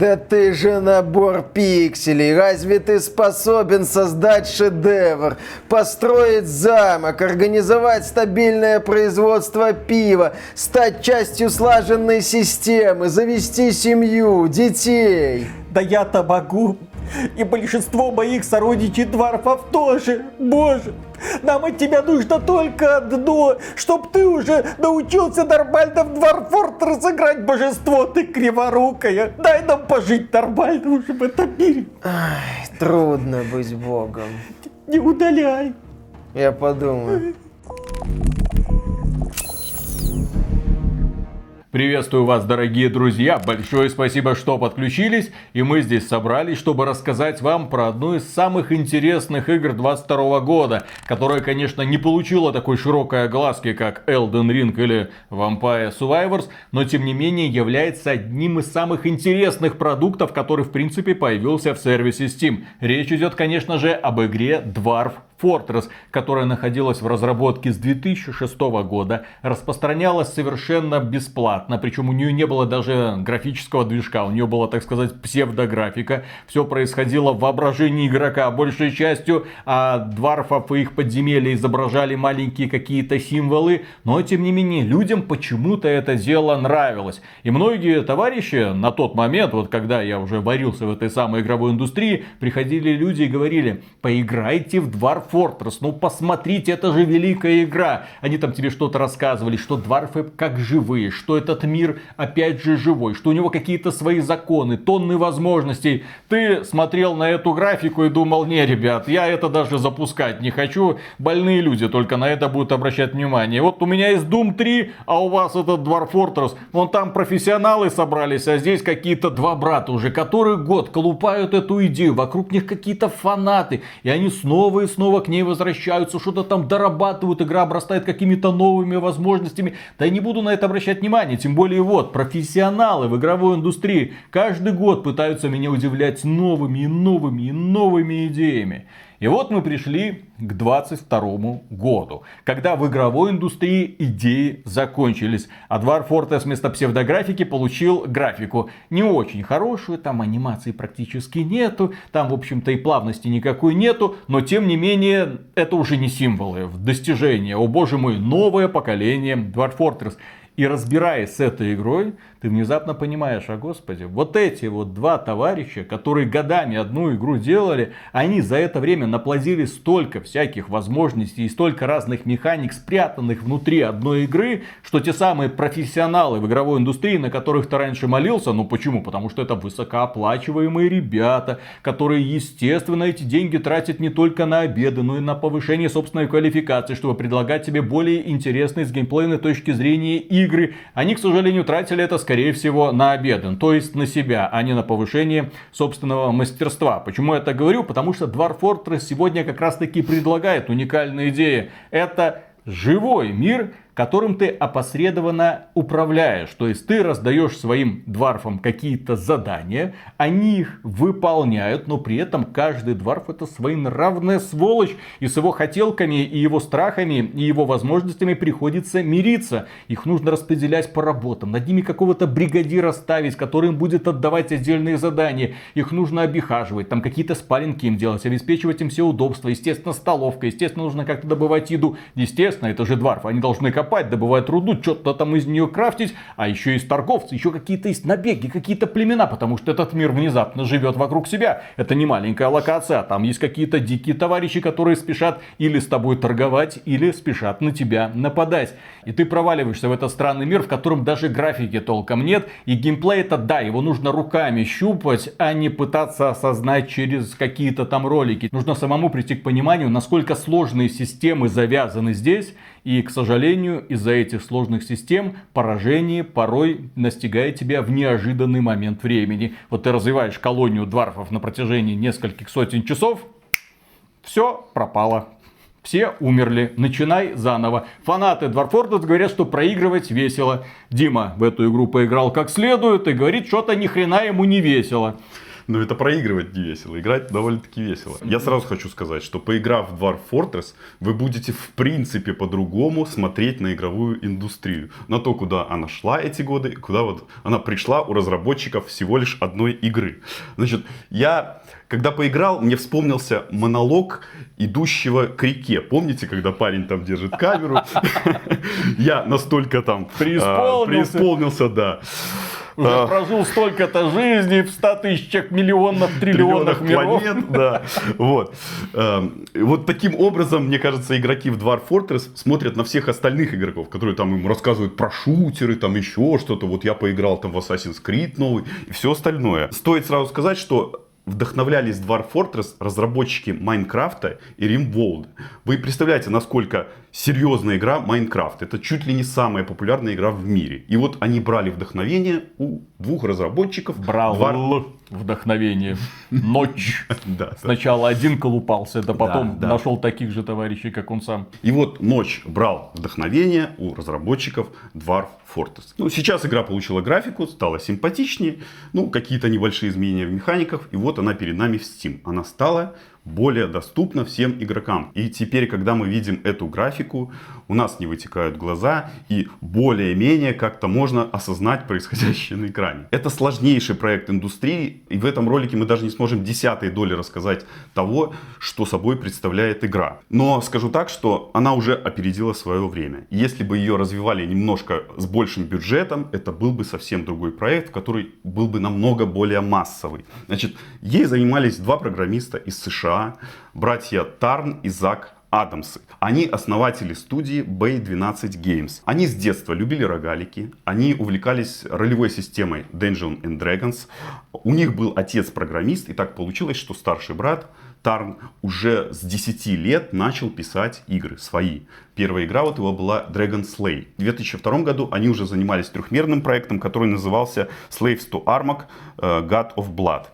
Да ты же набор пикселей. Разве ты способен создать шедевр, построить замок, организовать стабильное производство пива, стать частью слаженной системы, завести семью, детей? Да я-то могу. И большинство моих сородичей дворфов тоже. Боже, нам от тебя нужно только одно, чтоб ты уже научился нормально в Дворфорд разыграть божество, ты криворукая. Дай нам пожить нормально уже в этом мире. Ай, трудно быть богом. Не удаляй. Я подумаю. Приветствую вас, дорогие друзья! Большое спасибо, что подключились. И мы здесь собрались, чтобы рассказать вам про одну из самых интересных игр 22 года, которая, конечно, не получила такой широкой огласки, как Elden Ring или Vampire Survivors, но, тем не менее, является одним из самых интересных продуктов, который, в принципе, появился в сервисе Steam. Речь идет, конечно же, об игре Dwarf Fortress, которая находилась в разработке с 2006 года, распространялась совершенно бесплатно, причем у нее не было даже графического движка, у нее была, так сказать, псевдографика. Все происходило в воображении игрока большей частью, а дварфов и их подземелья изображали маленькие какие-то символы, но тем не менее людям почему-то это дело нравилось. И многие товарищи на тот момент, вот когда я уже варился в этой самой игровой индустрии, приходили люди и говорили, поиграйте в Dwarf Fortress. Ну посмотрите, это же великая игра. Они там тебе что-то рассказывали, что дварфы как живые, что этот мир опять же живой, что у него какие-то свои законы, тонны возможностей. Ты смотрел на эту графику и думал, не, ребят, я это даже запускать не хочу. Больные люди только на это будут обращать внимание. Вот у меня есть Doom 3, а у вас этот Dwarf Fortress. Вон там профессионалы собрались, а здесь какие-то два брата уже, которые год колупают эту идею. Вокруг них какие-то фанаты. И они снова и снова к ней возвращаются, что-то там дорабатывают, игра обрастает какими-то новыми возможностями. Да я не буду на это обращать внимание, тем более вот, профессионалы в игровой индустрии каждый год пытаются меня удивлять новыми и новыми и новыми идеями. И вот мы пришли к 22 году, когда в игровой индустрии идеи закончились. А Dwarf Fortress вместо псевдографики получил графику. Не очень хорошую, там анимации практически нету, там в общем-то и плавности никакой нету, но тем не менее это уже не символы достижения. О боже мой, новое поколение Dwarf Fortress. И разбираясь с этой игрой, ты внезапно понимаешь, а господи, вот эти вот два товарища, которые годами одну игру делали, они за это время наплодили столько всяких возможностей и столько разных механик, спрятанных внутри одной игры, что те самые профессионалы в игровой индустрии, на которых ты раньше молился, ну почему? Потому что это высокооплачиваемые ребята, которые, естественно, эти деньги тратят не только на обеды, но и на повышение собственной квалификации, чтобы предлагать тебе более интересные с геймплейной точки зрения игры. Они, к сожалению, тратили это, скорее всего, на обеды, то есть на себя, а не на повышение собственного мастерства. Почему я это говорю? Потому что Dwarf Fortress сегодня как раз таки предлагает уникальные идеи. Это живой мир, которым ты опосредованно управляешь. То есть ты раздаешь своим дварфам какие-то задания, они их выполняют, но при этом каждый дварф это своенравная сволочь. И с его хотелками, и его страхами, и его возможностями приходится мириться. Их нужно распределять по работам. Над ними какого-то бригадира ставить, который им будет отдавать отдельные задания. Их нужно обихаживать, там какие-то спаленки им делать, обеспечивать им все удобства. Естественно, столовка, естественно, нужно как-то добывать еду. Естественно, это же дварф, они должны копать добывать руду, что-то там из нее крафтить, а еще есть торговцы, еще какие-то есть набеги, какие-то племена, потому что этот мир внезапно живет вокруг себя. Это не маленькая локация, а там есть какие-то дикие товарищи, которые спешат или с тобой торговать, или спешат на тебя нападать. И ты проваливаешься в этот странный мир, в котором даже графики толком нет, и геймплей это да, его нужно руками щупать, а не пытаться осознать через какие-то там ролики. Нужно самому прийти к пониманию, насколько сложные системы завязаны здесь, и, к сожалению, из-за этих сложных систем поражение порой настигает тебя в неожиданный момент времени. Вот ты развиваешь колонию дварфов на протяжении нескольких сотен часов, все пропало. Все умерли, начинай заново. Фанаты Dwarf говорят, что проигрывать весело. Дима в эту игру поиграл как следует и говорит, что-то ни хрена ему не весело. Но это проигрывать не весело, играть довольно-таки весело. Я сразу хочу сказать, что поиграв в Dwarf Fortress, вы будете в принципе по-другому смотреть на игровую индустрию. На то, куда она шла эти годы, куда вот она пришла у разработчиков всего лишь одной игры. Значит, я когда поиграл, мне вспомнился монолог идущего к реке. Помните, когда парень там держит камеру? Я настолько там а, преисполнился, да. Уже А. прожил столько-то жизней в 100 тысячах миллионов, триллионах миров. планет, да. Вот. Эм, Вот таким образом, мне кажется, игроки в Dwarf Fortress смотрят на всех остальных игроков, которые там им рассказывают про шутеры, там еще что-то. Вот я поиграл там в Assassin's Creed новый и все остальное. Стоит сразу сказать, что вдохновлялись Dwarf Fortress разработчики Майнкрафта и RimWorld. Вы представляете, насколько серьезная игра Майнкрафт. Это чуть ли не самая популярная игра в мире. И вот они брали вдохновение у двух разработчиков. Брал Dwarf- вдохновение. Ночь. Да, да. Сначала один колупался, да потом да. нашел таких же товарищей, как он сам. И вот ночь брал вдохновение у разработчиков Dwarf Fortress. Ну, сейчас игра получила графику, стала симпатичнее, ну, какие-то небольшие изменения в механиках, и вот она перед нами в Steam. Она стала более доступна всем игрокам. И теперь, когда мы видим эту графику, у нас не вытекают глаза, и более-менее как-то можно осознать происходящее на экране. Это сложнейший проект индустрии, и в этом ролике мы даже не сможем десятой доли рассказать того, что собой представляет игра. Но скажу так, что она уже опередила свое время. Если бы ее развивали немножко с большим бюджетом, это был бы совсем другой проект, который был бы намного более массовый. Значит, ей занимались два программиста из США, братья Тарн и Зак Адамсы. Они основатели студии Bay12 Games. Они с детства любили рогалики, они увлекались ролевой системой Dungeons and Dragons. У них был отец-программист, и так получилось, что старший брат Тарн уже с 10 лет начал писать игры свои. Первая игра вот его была Dragon Slay. В 2002 году они уже занимались трехмерным проектом, который назывался Slaves to Armak э, God of Blood.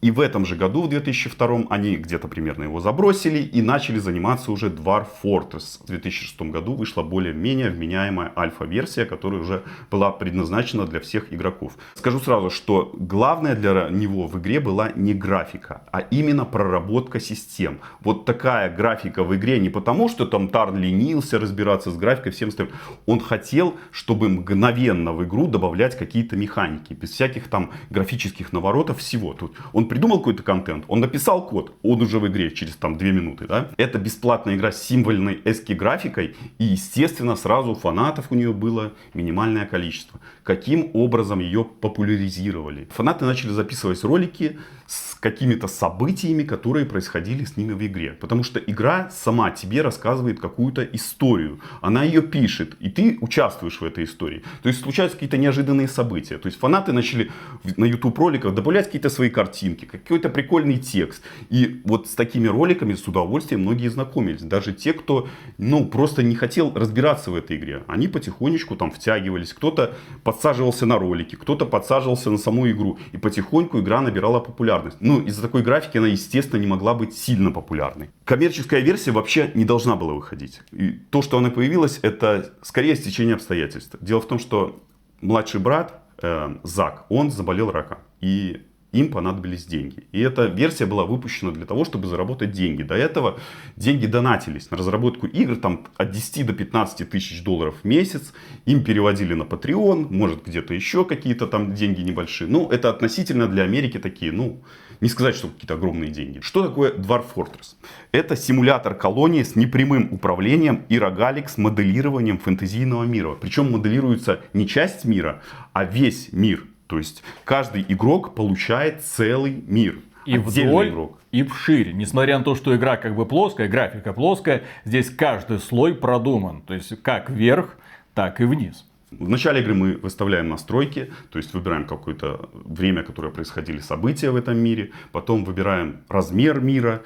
И в этом же году, в 2002, они где-то примерно его забросили и начали заниматься уже Dwarf Fortress. В 2006 году вышла более-менее вменяемая альфа-версия, которая уже была предназначена для всех игроков. Скажу сразу, что главное для него в игре была не графика, а именно проработка систем. Вот такая графика в игре не потому, что там Тарн ленился разбираться с графикой, всем остальным. Он хотел, чтобы мгновенно в игру добавлять какие-то механики, без всяких там графических наворотов, всего. Тут он придумал какой-то контент, он написал код, он уже в игре через там 2 минуты, да. Это бесплатная игра с символьной эски графикой, и естественно сразу фанатов у нее было минимальное количество. Каким образом ее популяризировали? Фанаты начали записывать ролики с какими-то событиями, которые происходили с ними в игре. Потому что игра сама тебе рассказывает какую-то историю. Она ее пишет, и ты участвуешь в этой истории. То есть случаются какие-то неожиданные события. То есть фанаты начали на YouTube роликах добавлять какие-то свои картинки, какой-то прикольный текст. И вот с такими роликами с удовольствием многие знакомились. Даже те, кто ну, просто не хотел разбираться в этой игре. Они потихонечку там втягивались. Кто-то подсаживался на ролики, кто-то подсаживался на саму игру. И потихоньку игра набирала популярность. Ну, из-за такой графики она, естественно, не могла быть сильно популярной. Коммерческая версия вообще не должна была выходить. И то, что она появилась, это скорее стечение обстоятельств. Дело в том, что младший брат э, Зак, он заболел раком. И им понадобились деньги. И эта версия была выпущена для того, чтобы заработать деньги. До этого деньги донатились на разработку игр там, от 10 до 15 тысяч долларов в месяц. Им переводили на Patreon, может где-то еще какие-то там деньги небольшие. Ну, это относительно для Америки такие, ну, не сказать, что какие-то огромные деньги. Что такое Dwarf Fortress? Это симулятор колонии с непрямым управлением и рогалик с моделированием фэнтезийного мира. Причем моделируется не часть мира, а весь мир. То есть каждый игрок получает целый мир. И вдоль, игрок. и вширь. Несмотря на то, что игра как бы плоская, графика плоская, здесь каждый слой продуман. То есть как вверх, так и вниз. В начале игры мы выставляем настройки, то есть выбираем какое-то время, которое происходили события в этом мире, потом выбираем размер мира,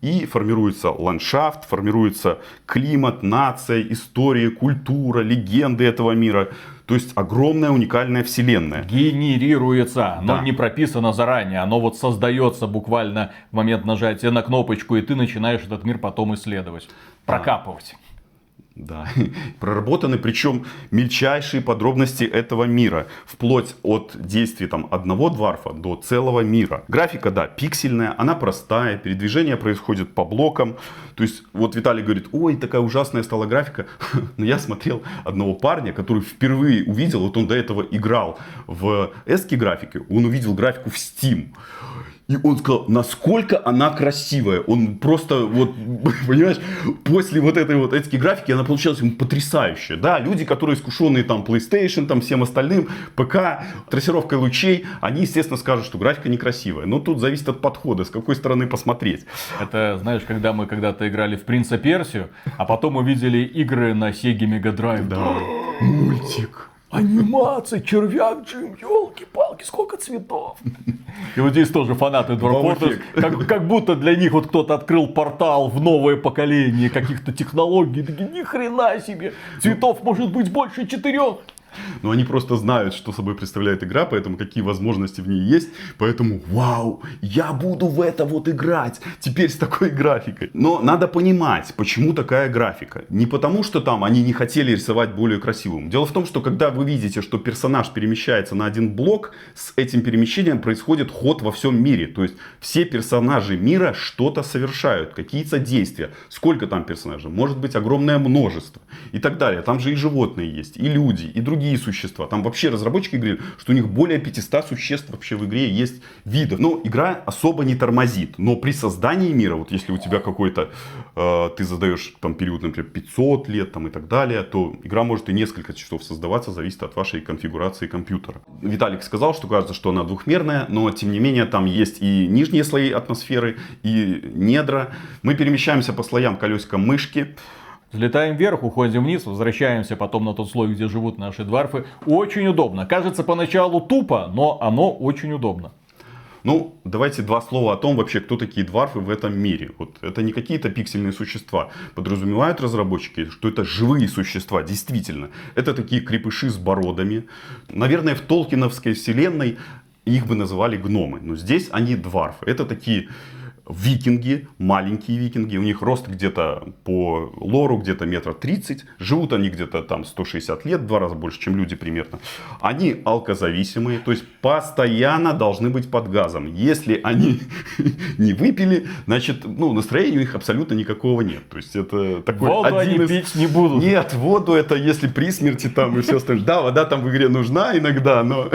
и формируется ландшафт, формируется климат, нация, история, культура, легенды этого мира. То есть огромная уникальная вселенная. Генерируется. Оно Да. не прописано заранее. Оно вот создается буквально в момент нажатия на кнопочку, и ты начинаешь этот мир потом исследовать. Прокапывать. Да, проработаны, причем мельчайшие подробности этого мира, вплоть от действий там одного дварфа до целого мира. Графика, да, пиксельная, она простая, передвижение происходит по блокам. То есть, вот Виталий говорит, ой, такая ужасная стала графика. Но я смотрел одного парня, который впервые увидел, вот он до этого играл в эски графике, он увидел графику в Steam. И он сказал, насколько она красивая. Он просто, вот, понимаешь, после вот этой вот этой графики она получилась ему потрясающая. Да, люди, которые искушенные там PlayStation, там всем остальным, ПК, трассировкой лучей, они, естественно, скажут, что графика некрасивая. Но тут зависит от подхода, с какой стороны посмотреть. Это, знаешь, когда мы когда-то играли в Принца Персию, а потом увидели игры на Sega Mega Drive. Да, мультик. Анимация, червяк, Джим, елки-палки, сколько цветов. И вот здесь тоже фанаты эффект. как, как будто для них вот кто-то открыл портал в новое поколение каких-то технологий. Такие, ни хрена себе, цветов может быть больше четырех. Но они просто знают, что собой представляет игра, поэтому какие возможности в ней есть. Поэтому, вау, я буду в это вот играть. Теперь с такой графикой. Но надо понимать, почему такая графика. Не потому, что там они не хотели рисовать более красивым. Дело в том, что когда вы видите, что персонаж перемещается на один блок, с этим перемещением происходит ход во всем мире. То есть все персонажи мира что-то совершают, какие-то действия. Сколько там персонажей? Может быть огромное множество. И так далее. Там же и животные есть, и люди, и другие существа. Там вообще разработчики говорили, что у них более 500 существ вообще в игре есть видов. Но игра особо не тормозит. Но при создании мира, вот если у тебя какой-то, э, ты задаешь там период, например, 500 лет там и так далее, то игра может и несколько часов создаваться, зависит от вашей конфигурации компьютера. Виталик сказал, что кажется, что она двухмерная, но тем не менее там есть и нижние слои атмосферы, и недра. Мы перемещаемся по слоям колесиком мышки. Взлетаем вверх, уходим вниз, возвращаемся потом на тот слой, где живут наши дварфы. Очень удобно. Кажется поначалу тупо, но оно очень удобно. Ну, давайте два слова о том вообще, кто такие дварфы в этом мире. Вот это не какие-то пиксельные существа. Подразумевают разработчики, что это живые существа, действительно. Это такие крепыши с бородами. Наверное, в Толкиновской вселенной их бы называли гномы. Но здесь они дварфы. Это такие викинги, маленькие викинги, у них рост где-то по лору где-то метра 30, живут они где-то там 160 лет, два раза больше, чем люди примерно. Они алкозависимые, то есть постоянно должны быть под газом. Если они не выпили, значит, ну, настроения у них абсолютно никакого нет. То есть это такой Воду один они из... пить не будут. Нет, воду это если при смерти там и все остальное. Да, вода там в игре нужна иногда, но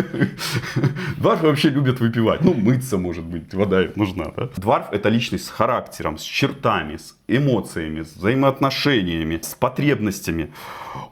дварф вообще любят выпивать. Ну, мыться, может быть, вода нужна. Да? Дварф это личность с характером, с чертами, с эмоциями, с взаимоотношениями, с потребностями.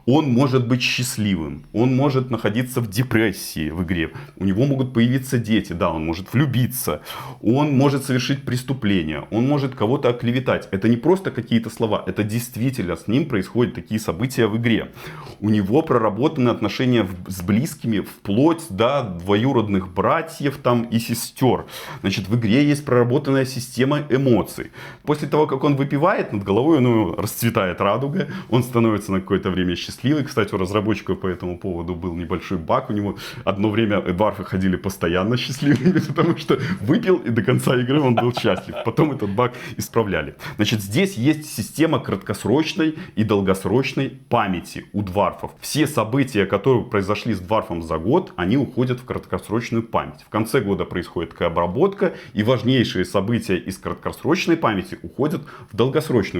Он может быть счастливым, он может находиться в депрессии в игре, у него могут появиться дети, да, он может влюбиться, он может совершить преступление, он может кого-то оклеветать. Это не просто какие-то слова, это действительно с ним происходят такие события в игре. У него проработаны отношения с близкими вплоть до двоюродных братьев там и сестер. Значит, в игре есть проработанная система эмоций. После того, как он выпивает, над головой у расцветает радуга, он становится на какое-то время счастливый. Кстати, у разработчиков по этому поводу был небольшой баг. У него одно время дварфы ходили постоянно счастливыми, потому что выпил и до конца игры он был счастлив. Потом этот баг исправляли. Значит, здесь есть система краткосрочной и долгосрочной памяти у дварфов. Все события, которые произошли с дварфом за год, они уходят в краткосрочную память. В конце года происходит такая обработка, и важнейшие события из краткосрочной памяти уходят в долгосрочную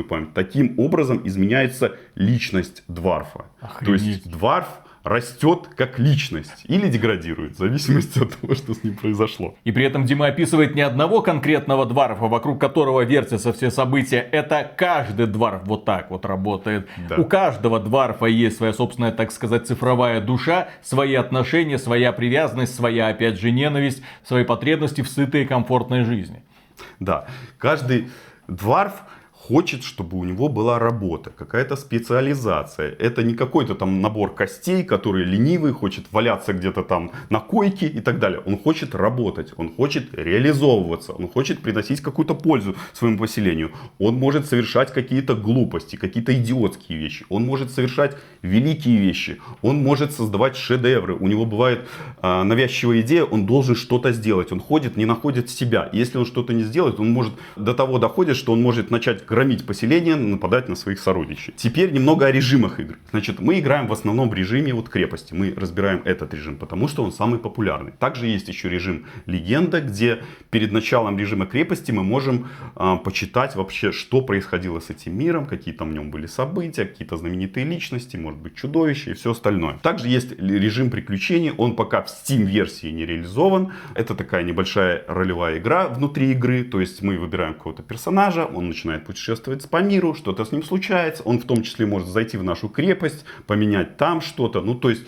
память. Таким образом изменяется личность дварфа. То есть Охренеть. дварф растет как личность или деградирует, в зависимости от того, что с ним произошло. И при этом Дима описывает не одного конкретного дварфа, вокруг которого вертятся все события. Это каждый дварф вот так вот работает. Да. У каждого дварфа есть своя собственная, так сказать, цифровая душа, свои отношения, своя привязанность, своя, опять же, ненависть, свои потребности в сытой и комфортной жизни. Да, каждый дварф хочет, чтобы у него была работа, какая-то специализация. Это не какой-то там набор костей, который ленивый, хочет валяться где-то там на койке и так далее. Он хочет работать, он хочет реализовываться, он хочет приносить какую-то пользу своему поселению. Он может совершать какие-то глупости, какие-то идиотские вещи. Он может совершать великие вещи. Он может создавать шедевры. У него бывает а, навязчивая идея, он должен что-то сделать. Он ходит, не находит себя. Если он что-то не сделает, он может до того доходит, что он может начать громить поселение, нападать на своих сородичей. Теперь немного о режимах игры. Значит, мы играем в основном в режиме вот крепости. Мы разбираем этот режим, потому что он самый популярный. Также есть еще режим легенда, где перед началом режима крепости мы можем э, почитать вообще, что происходило с этим миром, какие там в нем были события, какие-то знаменитые личности, может быть чудовища и все остальное. Также есть режим приключений, он пока в Steam-версии не реализован. Это такая небольшая ролевая игра внутри игры, то есть мы выбираем какого-то персонажа, он начинает путешествовать по миру, что-то с ним случается, он в том числе может зайти в нашу крепость, поменять там что-то, ну то есть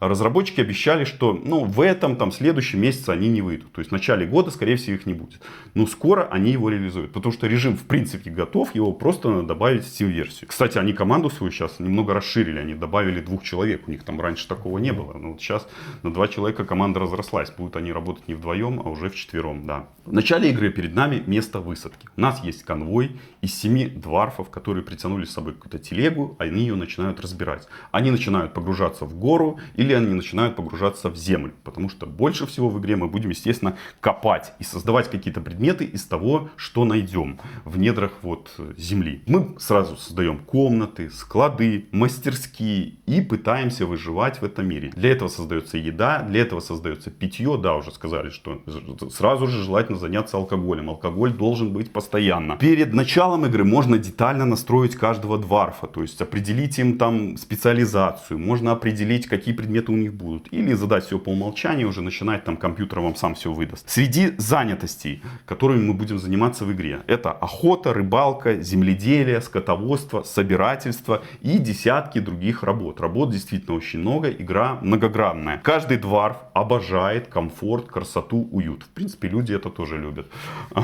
разработчики обещали, что ну, в этом, там, следующем месяце они не выйдут. То есть в начале года, скорее всего, их не будет. Но скоро они его реализуют. Потому что режим, в принципе, готов, его просто надо добавить в Steam-версию. Кстати, они команду свою сейчас немного расширили. Они добавили двух человек. У них там раньше такого не было. Но вот сейчас на два человека команда разрослась. Будут они работать не вдвоем, а уже в четвером, да. В начале игры перед нами место высадки. У нас есть конвой из семи дварфов, которые притянули с собой какую-то телегу, они ее начинают разбирать. Они начинают погружаться в гору или они начинают погружаться в землю. Потому что больше всего в игре мы будем, естественно, копать и создавать какие-то предметы из того, что найдем в недрах вот земли. Мы сразу создаем комнаты, склады, мастерские и пытаемся выживать в этом мире. Для этого создается еда, для этого создается питье. Да, уже сказали, что сразу же желательно заняться алкоголем. Алкоголь должен быть постоянно. Перед началом игры можно детально настроить каждого дварфа, то есть определить им там специализацию, можно определить, какие предметы у них будут, или задать все по умолчанию, уже начинать там компьютер вам сам все выдаст. Среди занятостей, которыми мы будем заниматься в игре, это охота, рыбалка, земледелие, скотоводство, собирательство и десятки других работ. Работ действительно очень много, игра многогранная. Каждый дварф обожает комфорт, красоту, уют. В принципе, люди это тоже любят.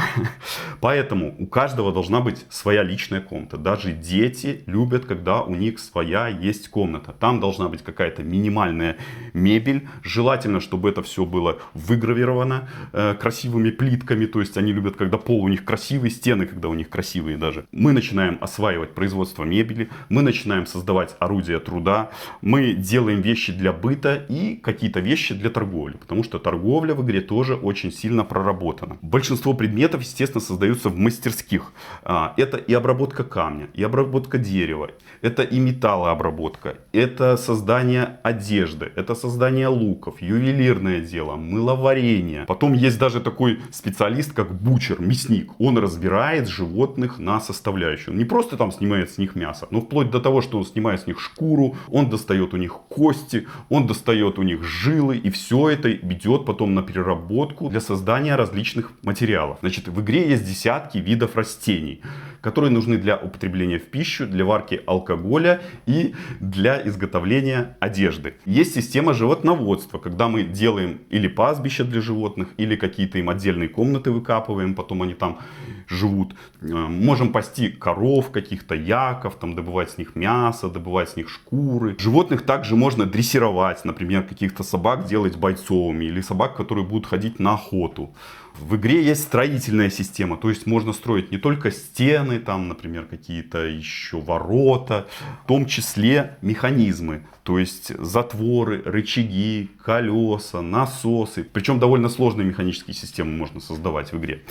Поэтому у каждого должна быть своя личная комната. Даже дети любят, когда у них своя есть комната. Там должна быть какая-то минимальная мебель. Желательно, чтобы это все было выгравировано э, красивыми плитками. То есть они любят, когда пол у них красивый, стены, когда у них красивые даже. Мы начинаем осваивать производство мебели. Мы начинаем создавать орудия труда. Мы делаем вещи для быта и какие-то вещи для торговли. Потому что торговля в игре тоже очень сильно проработана. Большинство предметов, естественно, создаются в мастерских. А, это и обработка камня, и обработка дерева, это и металлообработка, это создание одежды, это создание луков, ювелирное дело, мыловарение. Потом есть даже такой специалист, как бучер, мясник. Он разбирает животных на составляющие. Он не просто там снимает с них мясо, но вплоть до того, что он снимает с них шкуру, он достает у них кости, он достает у них жилы, и все это идет потом на переработку для создания различных материалов. Значит, в игре есть десятки видов растений, которые нужны для употребления в пищу, для варки алкоголя и для изготовления одежды. Есть система животноводства, когда мы делаем или пастбища для животных, или какие-то им отдельные комнаты выкапываем, потом они там живут. Э, можем пасти коров, каких-то яков, там добывать с них мясо, добывать с них шкуры. Животных также можно дрессировать, например, каких-то собак делать бойцовыми, или собак, которые будут ходить на охоту. В игре есть строительная система, то есть можно строить не только стены, там, например, какие-то еще ворота, в том числе механизмы, то есть затворы, рычаги, колеса, насосы. Причем довольно сложные механические системы можно создавать в игре.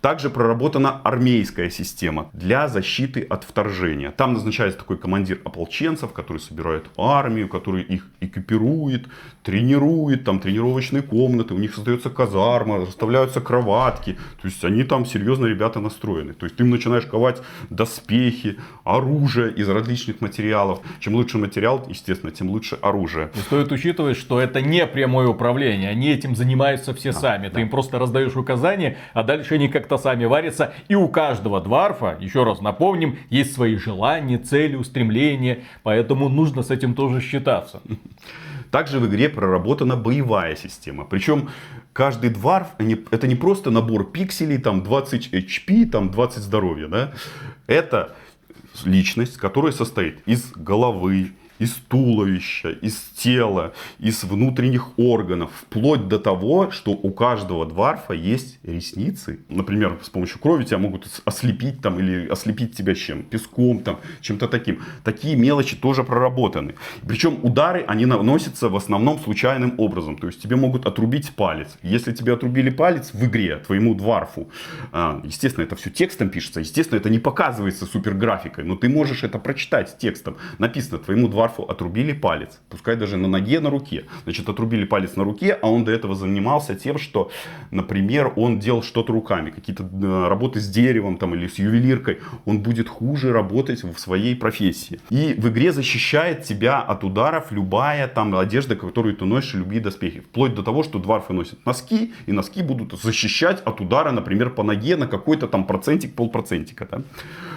Также проработана армейская система для защиты от вторжения. Там назначается такой командир ополченцев, который собирает армию, который их экипирует, тренирует, там тренировочные комнаты, у них создается казарма, расставляются кроватки. То есть они там серьезно ребята настроены. То есть ты начинаешь ковать доспехи, оружие из различных материалов. Чем лучше материал, естественно, тем лучше оружие. И стоит учитывать, что это не прямое управление. Они этим занимаются все Да, сами. да. Ты им просто раздаешь указания, а дальше они как-то сами варятся. И у каждого дварфа, еще раз напомним, есть свои желания, цели, устремления. Поэтому нужно с этим тоже считаться. Также в игре проработана боевая система. Причем каждый дварф, это не просто набор пикселей, там 20 HP, там 20 здоровья. Да? Это личность, которая состоит из головы, из туловища, из тела, из внутренних органов, вплоть до того, что у каждого дварфа есть ресницы. Например, с помощью крови тебя могут ослепить там или ослепить тебя чем? Песком там, чем-то таким. Такие мелочи тоже проработаны. Причем удары, они наносятся в основном случайным образом. То есть тебе могут отрубить палец. Если тебе отрубили палец в игре, твоему дварфу, а, естественно, это все текстом пишется, естественно, это не показывается суперграфикой, но ты можешь это прочитать текстом. Написано, твоему дварфу Графу отрубили палец, пускай даже на ноге, на руке. Значит, отрубили палец на руке, а он до этого занимался тем, что, например, он делал что-то руками, какие-то э, работы с деревом там, или с ювелиркой. Он будет хуже работать в своей профессии. И в игре защищает тебя от ударов любая там одежда, которую ты носишь, любые доспехи. Вплоть до того, что дварфы носят носки, и носки будут защищать от удара, например, по ноге на какой-то там процентик, полпроцентика. Да?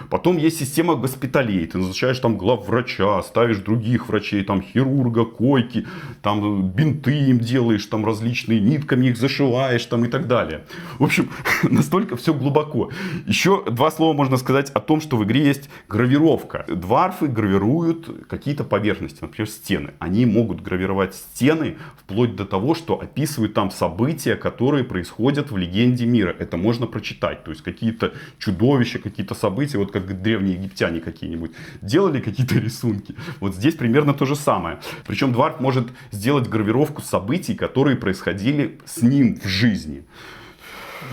Потом есть система госпиталей. Ты назначаешь там главврача, ставишь других врачей, там хирурга, койки, там бинты им делаешь, там различные нитками их зашиваешь там и так далее. В общем, настолько все глубоко. Еще два слова можно сказать о том, что в игре есть гравировка. Дварфы гравируют какие-то поверхности, например, стены. Они могут гравировать стены вплоть до того, что описывают там события, которые происходят в легенде мира. Это можно прочитать. То есть какие-то чудовища, какие-то события. Вот как древние египтяне какие-нибудь, делали какие-то рисунки. Вот здесь примерно то же самое. Причем Дварф может сделать гравировку событий, которые происходили с ним в жизни.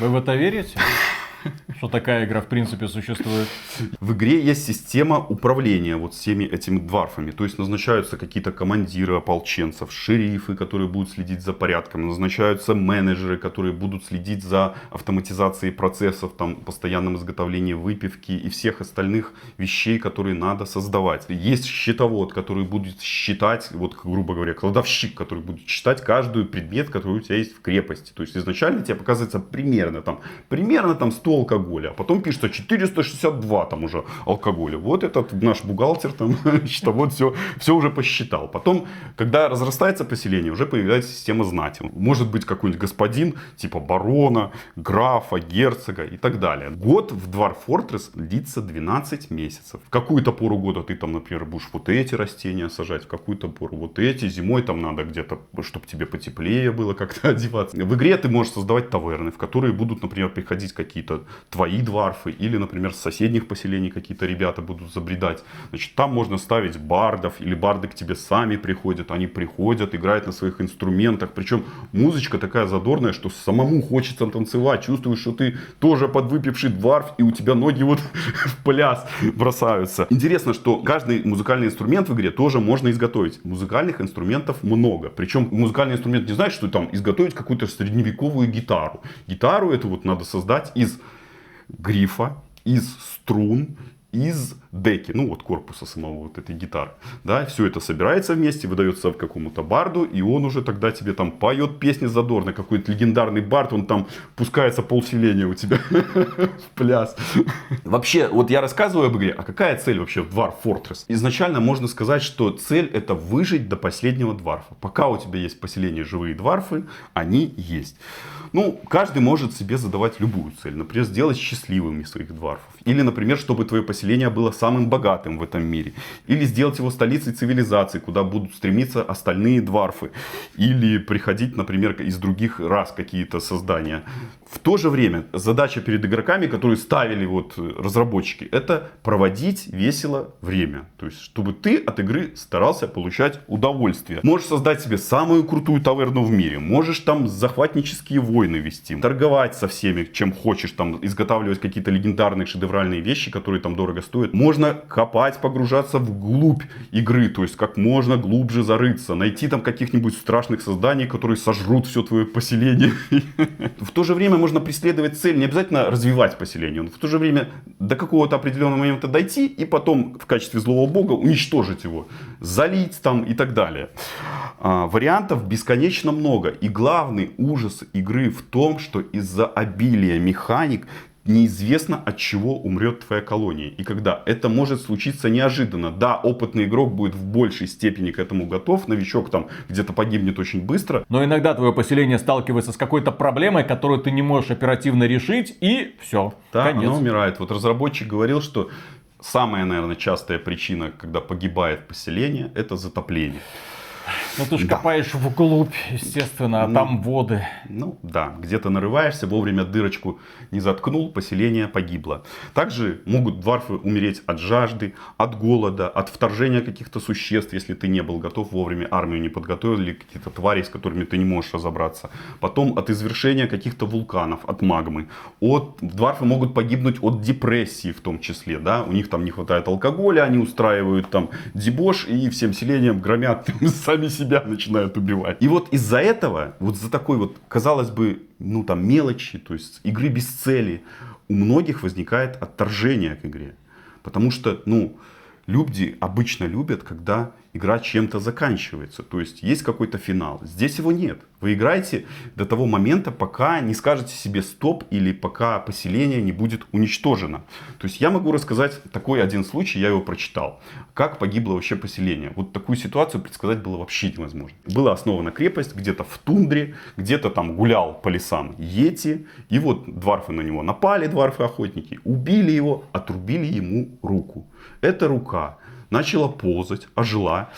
Вы в это верите? Что такая игра в принципе существует? В игре есть система управления вот всеми этими дварфами. То есть назначаются какие-то командиры ополченцев, шерифы, которые будут следить за порядком, назначаются менеджеры, которые будут следить за автоматизацией процессов, там, постоянным изготовлением выпивки и всех остальных вещей, которые надо создавать. Есть счетовод, который будет считать, вот грубо говоря, кладовщик, который будет считать каждую предмет, который у тебя есть в крепости. То есть изначально тебе показывается примерно там, примерно там 100 алкоголя, а потом пишется 462 там уже алкоголя. Вот этот наш бухгалтер там счетовод все, все уже посчитал. Потом, когда разрастается поселение, уже появляется система знати. Может быть какой-нибудь господин, типа барона, графа, герцога и так далее. Год в Двор Фортресс длится 12 месяцев. В какую-то пору года ты там, например, будешь вот эти растения сажать, в какую-то пору вот эти. Зимой там надо где-то, чтобы тебе потеплее было как-то одеваться. В игре ты можешь создавать таверны, в которые будут, например, приходить какие-то твои дварфы или, например, с соседних поселений какие-то ребята будут забредать. Значит, там можно ставить бардов или барды к тебе сами приходят. Они приходят, играют на своих инструментах. Причем музычка такая задорная, что самому хочется танцевать. Чувствуешь, что ты тоже подвыпивший дварф и у тебя ноги вот в пляс бросаются. Интересно, что каждый музыкальный инструмент в игре тоже можно изготовить. Музыкальных инструментов много. Причем музыкальный инструмент не значит, что там изготовить какую-то средневековую гитару. Гитару эту вот надо создать из грифа, из струн, из деки, ну вот корпуса самого вот этой гитары. Да, все это собирается вместе, выдается какому-то барду, и он уже тогда тебе там поет песни задорно, какой-то легендарный бард, он там пускается полселения у тебя в пляс. Вообще, вот я рассказываю об игре, а какая цель вообще в Dwarf Fortress? Изначально можно сказать, что цель это выжить до последнего дварфа. Пока у тебя есть поселение живые дварфы, они есть. Ну, каждый может себе задавать любую цель. Например, сделать счастливыми своих дварфов. Или, например, чтобы твое поселение было самым богатым в этом мире. Или сделать его столицей цивилизации, куда будут стремиться остальные дварфы. Или приходить, например, из других рас какие-то создания. В то же время задача перед игроками, которые ставили вот разработчики, это проводить весело время. То есть, чтобы ты от игры старался получать удовольствие. Можешь создать себе самую крутую таверну в мире. Можешь там захватнические войны вести. Торговать со всеми, чем хочешь. Там изготавливать какие-то легендарные шедевральные вещи, которые там дорого стоят. Можно копать, погружаться в глубь игры. То есть, как можно глубже зарыться. Найти там каких-нибудь страшных созданий, которые сожрут все твое поселение. В то же время можно преследовать цель, не обязательно развивать поселение, но в то же время до какого-то определенного момента дойти и потом в качестве злого бога уничтожить его, залить там и так далее. А, вариантов бесконечно много. И главный ужас игры в том, что из-за обилия механик неизвестно от чего умрет твоя колония. И когда это может случиться неожиданно. Да, опытный игрок будет в большей степени к этому готов, новичок там где-то погибнет очень быстро. Но иногда твое поселение сталкивается с какой-то проблемой, которую ты не можешь оперативно решить, и все. Да, конец. оно умирает. Вот разработчик говорил, что самая, наверное, частая причина, когда погибает поселение, это затопление. Ну ты ж копаешь вглубь, естественно, а там воды. Ну да, где-то нарываешься, вовремя дырочку не заткнул, поселение погибло. Также могут дварфы умереть от жажды, от голода, от вторжения каких-то существ, если ты не был готов вовремя, армию не подготовил, или какие-то твари, с которыми ты не можешь разобраться. Потом от извершения каких-то вулканов, от магмы. От, дварфы могут погибнуть от депрессии в том числе, да, у них там не хватает алкоголя, они устраивают там дебош и всем селением громят сами себя начинают убивать. И вот из-за этого, вот за такой вот, казалось бы, ну там мелочи, то есть игры без цели, у многих возникает отторжение к игре. Потому что, ну, люди обычно любят, когда игра чем-то заканчивается. То есть есть какой-то финал. Здесь его нет. Вы играете до того момента, пока не скажете себе стоп или пока поселение не будет уничтожено. То есть я могу рассказать такой один случай, я его прочитал. Как погибло вообще поселение. Вот такую ситуацию предсказать было вообще невозможно. Была основана крепость где-то в тундре, где-то там гулял по лесам Йети. И вот дварфы на него напали, дварфы-охотники, убили его, отрубили ему руку. Эта рука начала ползать, ожила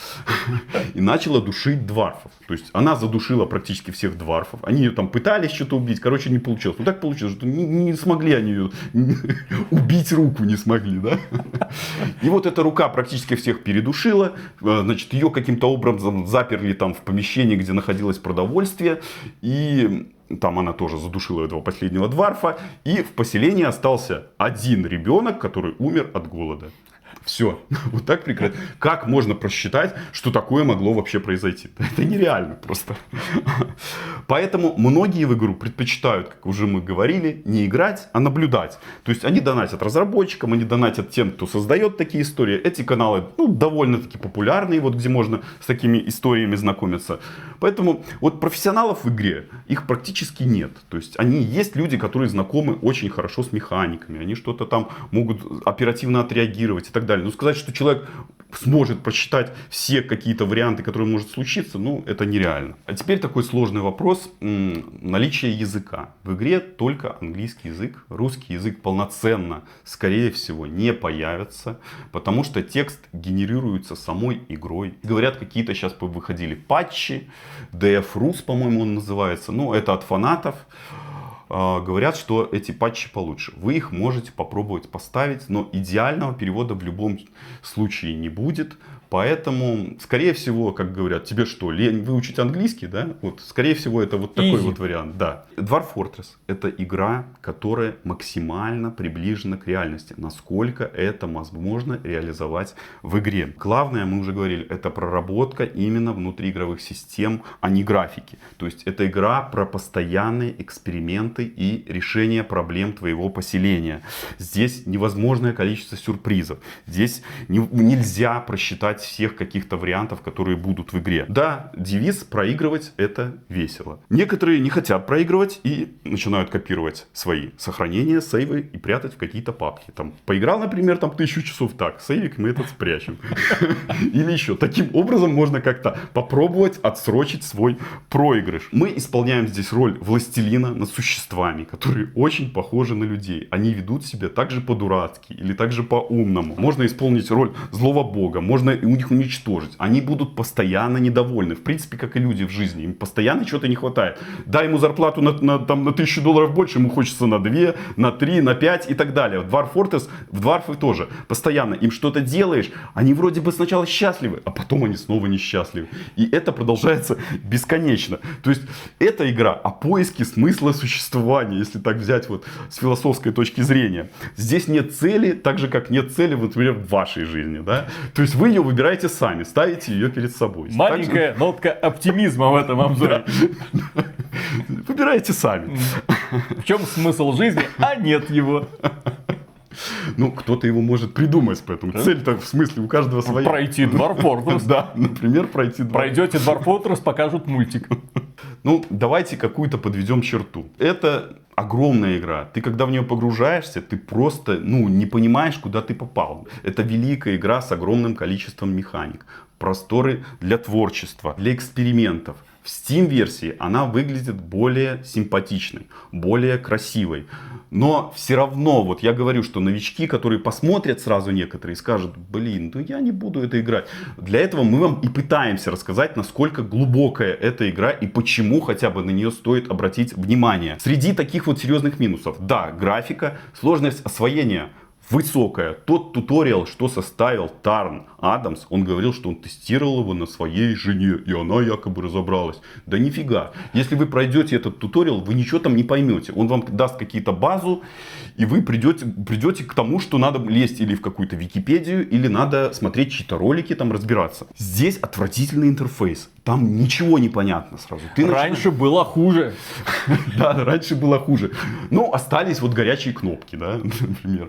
и начала душить дварфов. То есть она задушила практически всех дварфов. Они ее там пытались что-то убить, короче, не получилось. Ну так получилось, что не, не смогли они ее убить руку не смогли, да? И вот эта рука практически всех передушила. Э, значит, ее каким-то образом заперли там в помещении, где находилось продовольствие. И там она тоже задушила этого последнего дварфа. И в поселении остался один ребенок, который умер от голода. Все. Вот так прекрасно. Как можно просчитать, что такое могло вообще произойти? Это нереально просто. Поэтому многие в игру предпочитают, как уже мы говорили, не играть, а наблюдать. То есть они донатят разработчикам, они донатят тем, кто создает такие истории. Эти каналы ну, довольно-таки популярные, вот где можно с такими историями знакомиться. Поэтому вот профессионалов в игре, их практически нет. То есть они есть люди, которые знакомы очень хорошо с механиками. Они что-то там могут оперативно отреагировать и так далее. Но сказать, что человек сможет просчитать все какие-то варианты, которые может случиться, ну, это нереально. А теперь такой сложный вопрос. Наличие языка. В игре только английский язык. Русский язык полноценно, скорее всего, не появится, потому что текст генерируется самой игрой. Говорят, какие-то сейчас выходили патчи, DF-Rus, по-моему, он называется. Ну, это от фанатов. А, говорят, что эти патчи получше. Вы их можете попробовать поставить, но идеального перевода в любом случае не будет. Поэтому, скорее всего, как говорят, тебе что, лень выучить английский, да? Вот, скорее всего, это вот такой Easy. вот вариант, да. Dwarf Fortress — это игра, которая максимально приближена к реальности. Насколько это возможно реализовать в игре. Главное, мы уже говорили, это проработка именно внутриигровых систем, а не графики. То есть, это игра про постоянные эксперименты и решение проблем твоего поселения. Здесь невозможное количество сюрпризов. Здесь не, нельзя просчитать ждать всех каких-то вариантов, которые будут в игре. Да, девиз проигрывать это весело. Некоторые не хотят проигрывать и начинают копировать свои сохранения, сейвы и прятать в какие-то папки. Там поиграл, например, там тысячу часов так, сейвик мы этот спрячем. Или еще. Таким образом можно как-то попробовать отсрочить свой проигрыш. Мы исполняем здесь роль властелина над существами, которые очень похожи на людей. Они ведут себя также по-дурацки или также по-умному. Можно исполнить роль злого бога, можно у них уничтожить. Они будут постоянно недовольны. В принципе, как и люди в жизни. Им постоянно чего-то не хватает. Дай ему зарплату на, на, там, на тысячу долларов больше, ему хочется на 2, на 3, на 5 и так далее. В Dwarf Fortress, в Dwarf тоже. Постоянно им что-то делаешь, они вроде бы сначала счастливы, а потом они снова несчастливы. И это продолжается бесконечно. То есть, это игра о поиске смысла существования, если так взять вот с философской точки зрения. Здесь нет цели, так же, как нет цели, вот, например, в вашей жизни. Да? То есть, вы ее выбираете сами, ставите ее перед собой. Маленькая Также... нотка оптимизма в этом обзоре. Выбирайте сами. В чем смысл жизни, а нет его. Ну, кто-то его может придумать, поэтому цель-то в смысле у каждого своя. Пройти Dwarf Fortress. Да, например, пройти Dwarf Пройдете Dwarf Fortress, покажут мультик. Ну, давайте какую-то подведем черту. Это огромная игра. Ты когда в нее погружаешься, ты просто ну, не понимаешь, куда ты попал. Это великая игра с огромным количеством механик. Просторы для творчества, для экспериментов. Steam версии она выглядит более симпатичной, более красивой. Но все равно, вот я говорю, что новички, которые посмотрят сразу некоторые, скажут, блин, ну я не буду это играть. Для этого мы вам и пытаемся рассказать, насколько глубокая эта игра и почему хотя бы на нее стоит обратить внимание. Среди таких вот серьезных минусов, да, графика, сложность освоения высокая. Тот туториал, что составил Тарн Адамс, он говорил, что он тестировал его на своей жене, и она якобы разобралась. Да нифига. Если вы пройдете этот туториал, вы ничего там не поймете. Он вам даст какие-то базу, и вы придете, придете к тому, что надо лезть или в какую-то Википедию, или надо смотреть чьи-то ролики, там разбираться. Здесь отвратительный интерфейс. Там ничего не понятно сразу. Ты Раньше было хуже. Да, раньше было хуже. Ну, остались вот горячие кнопки, да, например.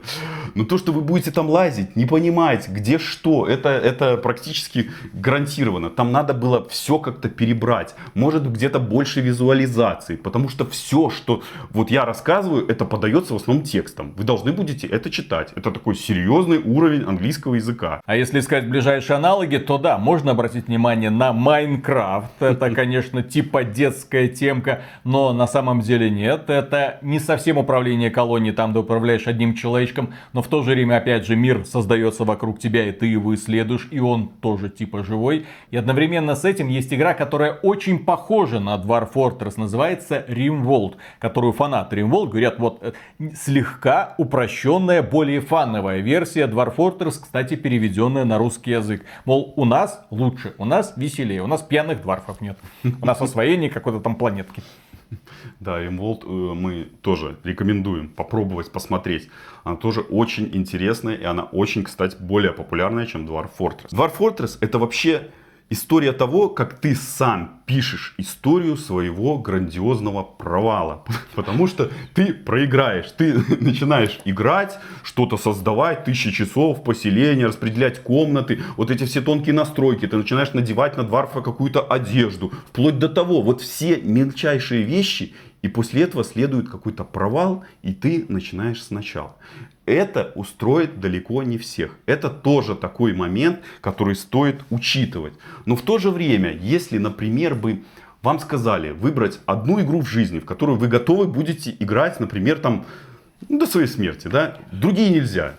Но то, что вы будете там лазить, не понимать, где что, это, это практически гарантированно. Там надо было все как-то перебрать. Может, где-то больше визуализации. Потому что все, что вот я рассказываю, это подается в основном текстом. Вы должны будете это читать. Это такой серьезный уровень английского языка. А если искать ближайшие аналоги, то да, можно обратить внимание на Майнкрафт. Это, конечно, типа детская темка, но на самом деле нет. Это не совсем управление колонией, там ты управляешь одним человечком, но в то же время, опять же, мир создается вокруг тебя, и ты его исследуешь, и он тоже типа живой. И одновременно с этим есть игра, которая очень похожа на Dwarf Fortress, называется Rimworld, которую фанаты Rimworld говорят, вот э, слегка упрощенная, более фановая версия Dwarf Fortress, кстати, переведенная на русский язык. Мол, у нас лучше, у нас веселее, у нас пьяных дварфов нет. У нас освоение какой-то там планетки. Да, Rimworld э, мы тоже рекомендуем попробовать, посмотреть. Она тоже очень интересная, и она очень, кстати, более популярная, чем Dwarf Fortress. Dwarf Fortress это вообще история того, как ты сам пишешь историю своего грандиозного провала. Потому что ты проиграешь, ты начинаешь играть, что-то создавать, тысячи часов, поселения, распределять комнаты, вот эти все тонкие настройки, ты начинаешь надевать на Дварфа какую-то одежду, вплоть до того, вот все мельчайшие вещи, и после этого следует какой-то провал, и ты начинаешь сначала. Это устроит далеко не всех. Это тоже такой момент, который стоит учитывать. Но в то же время, если, например, бы вам сказали выбрать одну игру в жизни, в которую вы готовы будете играть, например, там, ну, до своей смерти, да, другие нельзя.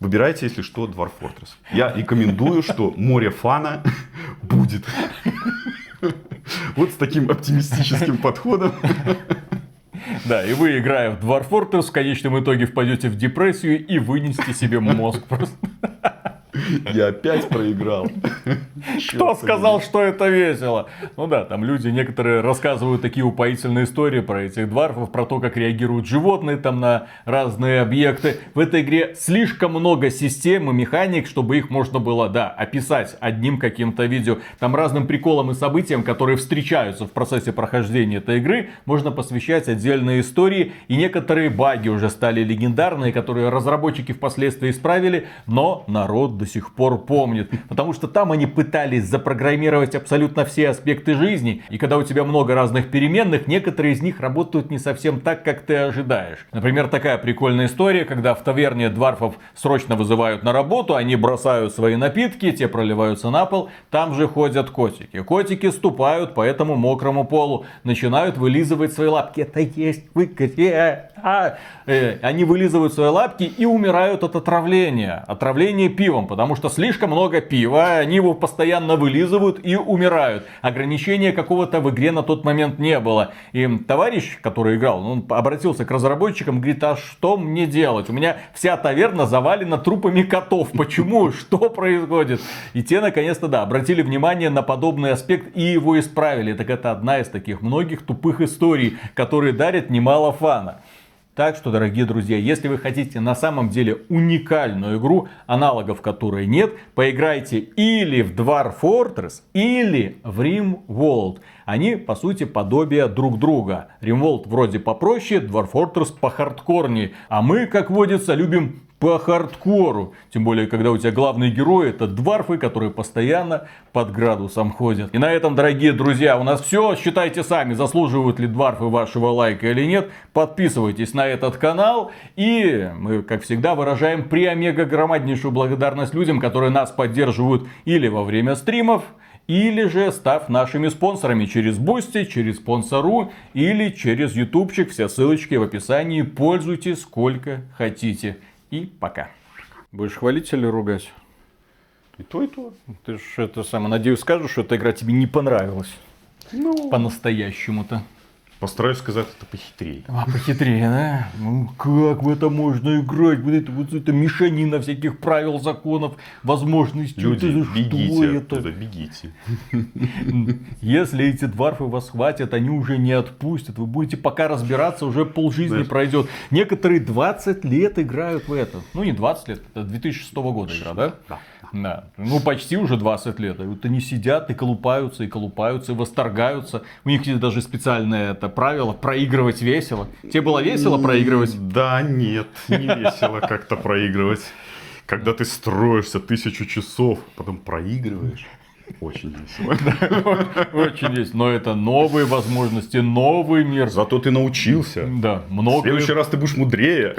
Выбирайте, если что, Dwarf Fortress. Я рекомендую, что море фана будет. Вот с таким оптимистическим подходом. Да, и вы, играя в Dwarf Fortress, в конечном итоге впадете в депрессию и вынесете себе мозг просто. Я опять проиграл. Кто сказал, что это весело? Ну да, там люди некоторые рассказывают такие упоительные истории про этих дварфов, про то, как реагируют животные там на разные объекты. В этой игре слишком много систем и механик, чтобы их можно было, да, описать одним каким-то видео. Там разным приколам и событиям, которые встречаются в процессе прохождения этой игры, можно посвящать отдельные истории. И некоторые баги уже стали легендарные, которые разработчики впоследствии исправили, но народ до сих пор помнит. Потому что там они пытались запрограммировать абсолютно все аспекты жизни. И когда у тебя много разных переменных, некоторые из них работают не совсем так, как ты ожидаешь. Например, такая прикольная история, когда в таверне дварфов срочно вызывают на работу, они бросают свои напитки, те проливаются на пол, там же ходят котики. Котики ступают по этому мокрому полу, начинают вылизывать свои лапки. Это есть в игре. А, э, они вылизывают свои лапки и умирают от отравления. Отравление пивом, потому что слишком много пива, они его постоянно вылизывают и умирают. Ограничения какого-то в игре на тот момент не было. И товарищ, который играл, он обратился к разработчикам, говорит, а что мне делать? У меня вся таверна завалена трупами котов. Почему? Что происходит? И те, наконец-то, да, обратили внимание на подобный аспект и его исправили. Так это одна из таких многих тупых историй, которые дарят немало фана. Так что, дорогие друзья, если вы хотите на самом деле уникальную игру, аналогов которой нет, поиграйте или в Dwarf Fortress, или в Rim World. Они, по сути, подобие друг друга. Rimworld вроде попроще, Dwarf Fortress по хардкорнее. А мы, как водится, любим по хардкору. Тем более, когда у тебя главный герой это дварфы, которые постоянно под градусом ходят. И на этом, дорогие друзья, у нас все. Считайте сами, заслуживают ли дварфы вашего лайка или нет. Подписывайтесь на этот канал. И мы, как всегда, выражаем преомега громаднейшую благодарность людям, которые нас поддерживают или во время стримов, Или же став нашими спонсорами через Boosty, через спонсорку или через ютубчик. Все ссылочки в описании. Пользуйтесь сколько хотите. И пока. Будешь хвалить или ругать? И то, и то. Ты ж это самое, надеюсь, скажешь, что эта игра тебе не понравилась. Ну, По-настоящему-то. Постараюсь сказать это похитрее. А, похитрее, да? Ну, как в это можно играть? Вот это вот это мешанина всяких правил, законов, возможностей. Люди, Это бегите что это? оттуда, бегите. Если эти дварфы вас хватят, они уже не отпустят. Вы будете пока разбираться, уже полжизни Да. пройдет. Некоторые 20 лет играют в это. Ну, не 20 лет, это 2006 года игра, да? Да. Да. Ну, почти уже 20 лет. И вот они сидят и колупаются, и колупаются, и восторгаются. У них есть даже специальное это правило проигрывать весело. Тебе было весело проигрывать? Да, нет, не весело как-то проигрывать. Когда ты строишься тысячу часов, потом проигрываешь, очень весело. Очень есть. Но это новые возможности, новый мир. Зато ты научился. Да, В много следующий раз ты будешь мудрее.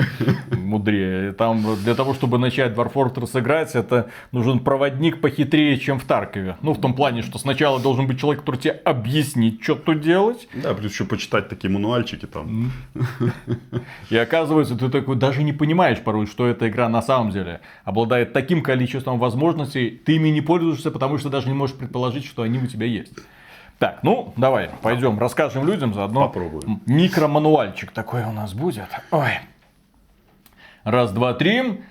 мудрее. Там для того, чтобы начать Dwarf Fortress играть, это нужен проводник похитрее, чем в Таркове. Ну, в том плане, что сначала должен быть человек, который тебе объяснит, что тут делать. Да, плюс еще почитать такие мануальчики там. И оказывается, ты такой даже не понимаешь порой, что эта игра на самом деле обладает таким количеством возможностей. Ты ими не пользуешься, потому что даже не можешь предположить, что они у тебя есть. Так, ну, давай, пойдем, расскажем людям заодно. Попробуем. Микромануальчик такой у нас будет. Ой. Раз, два, три.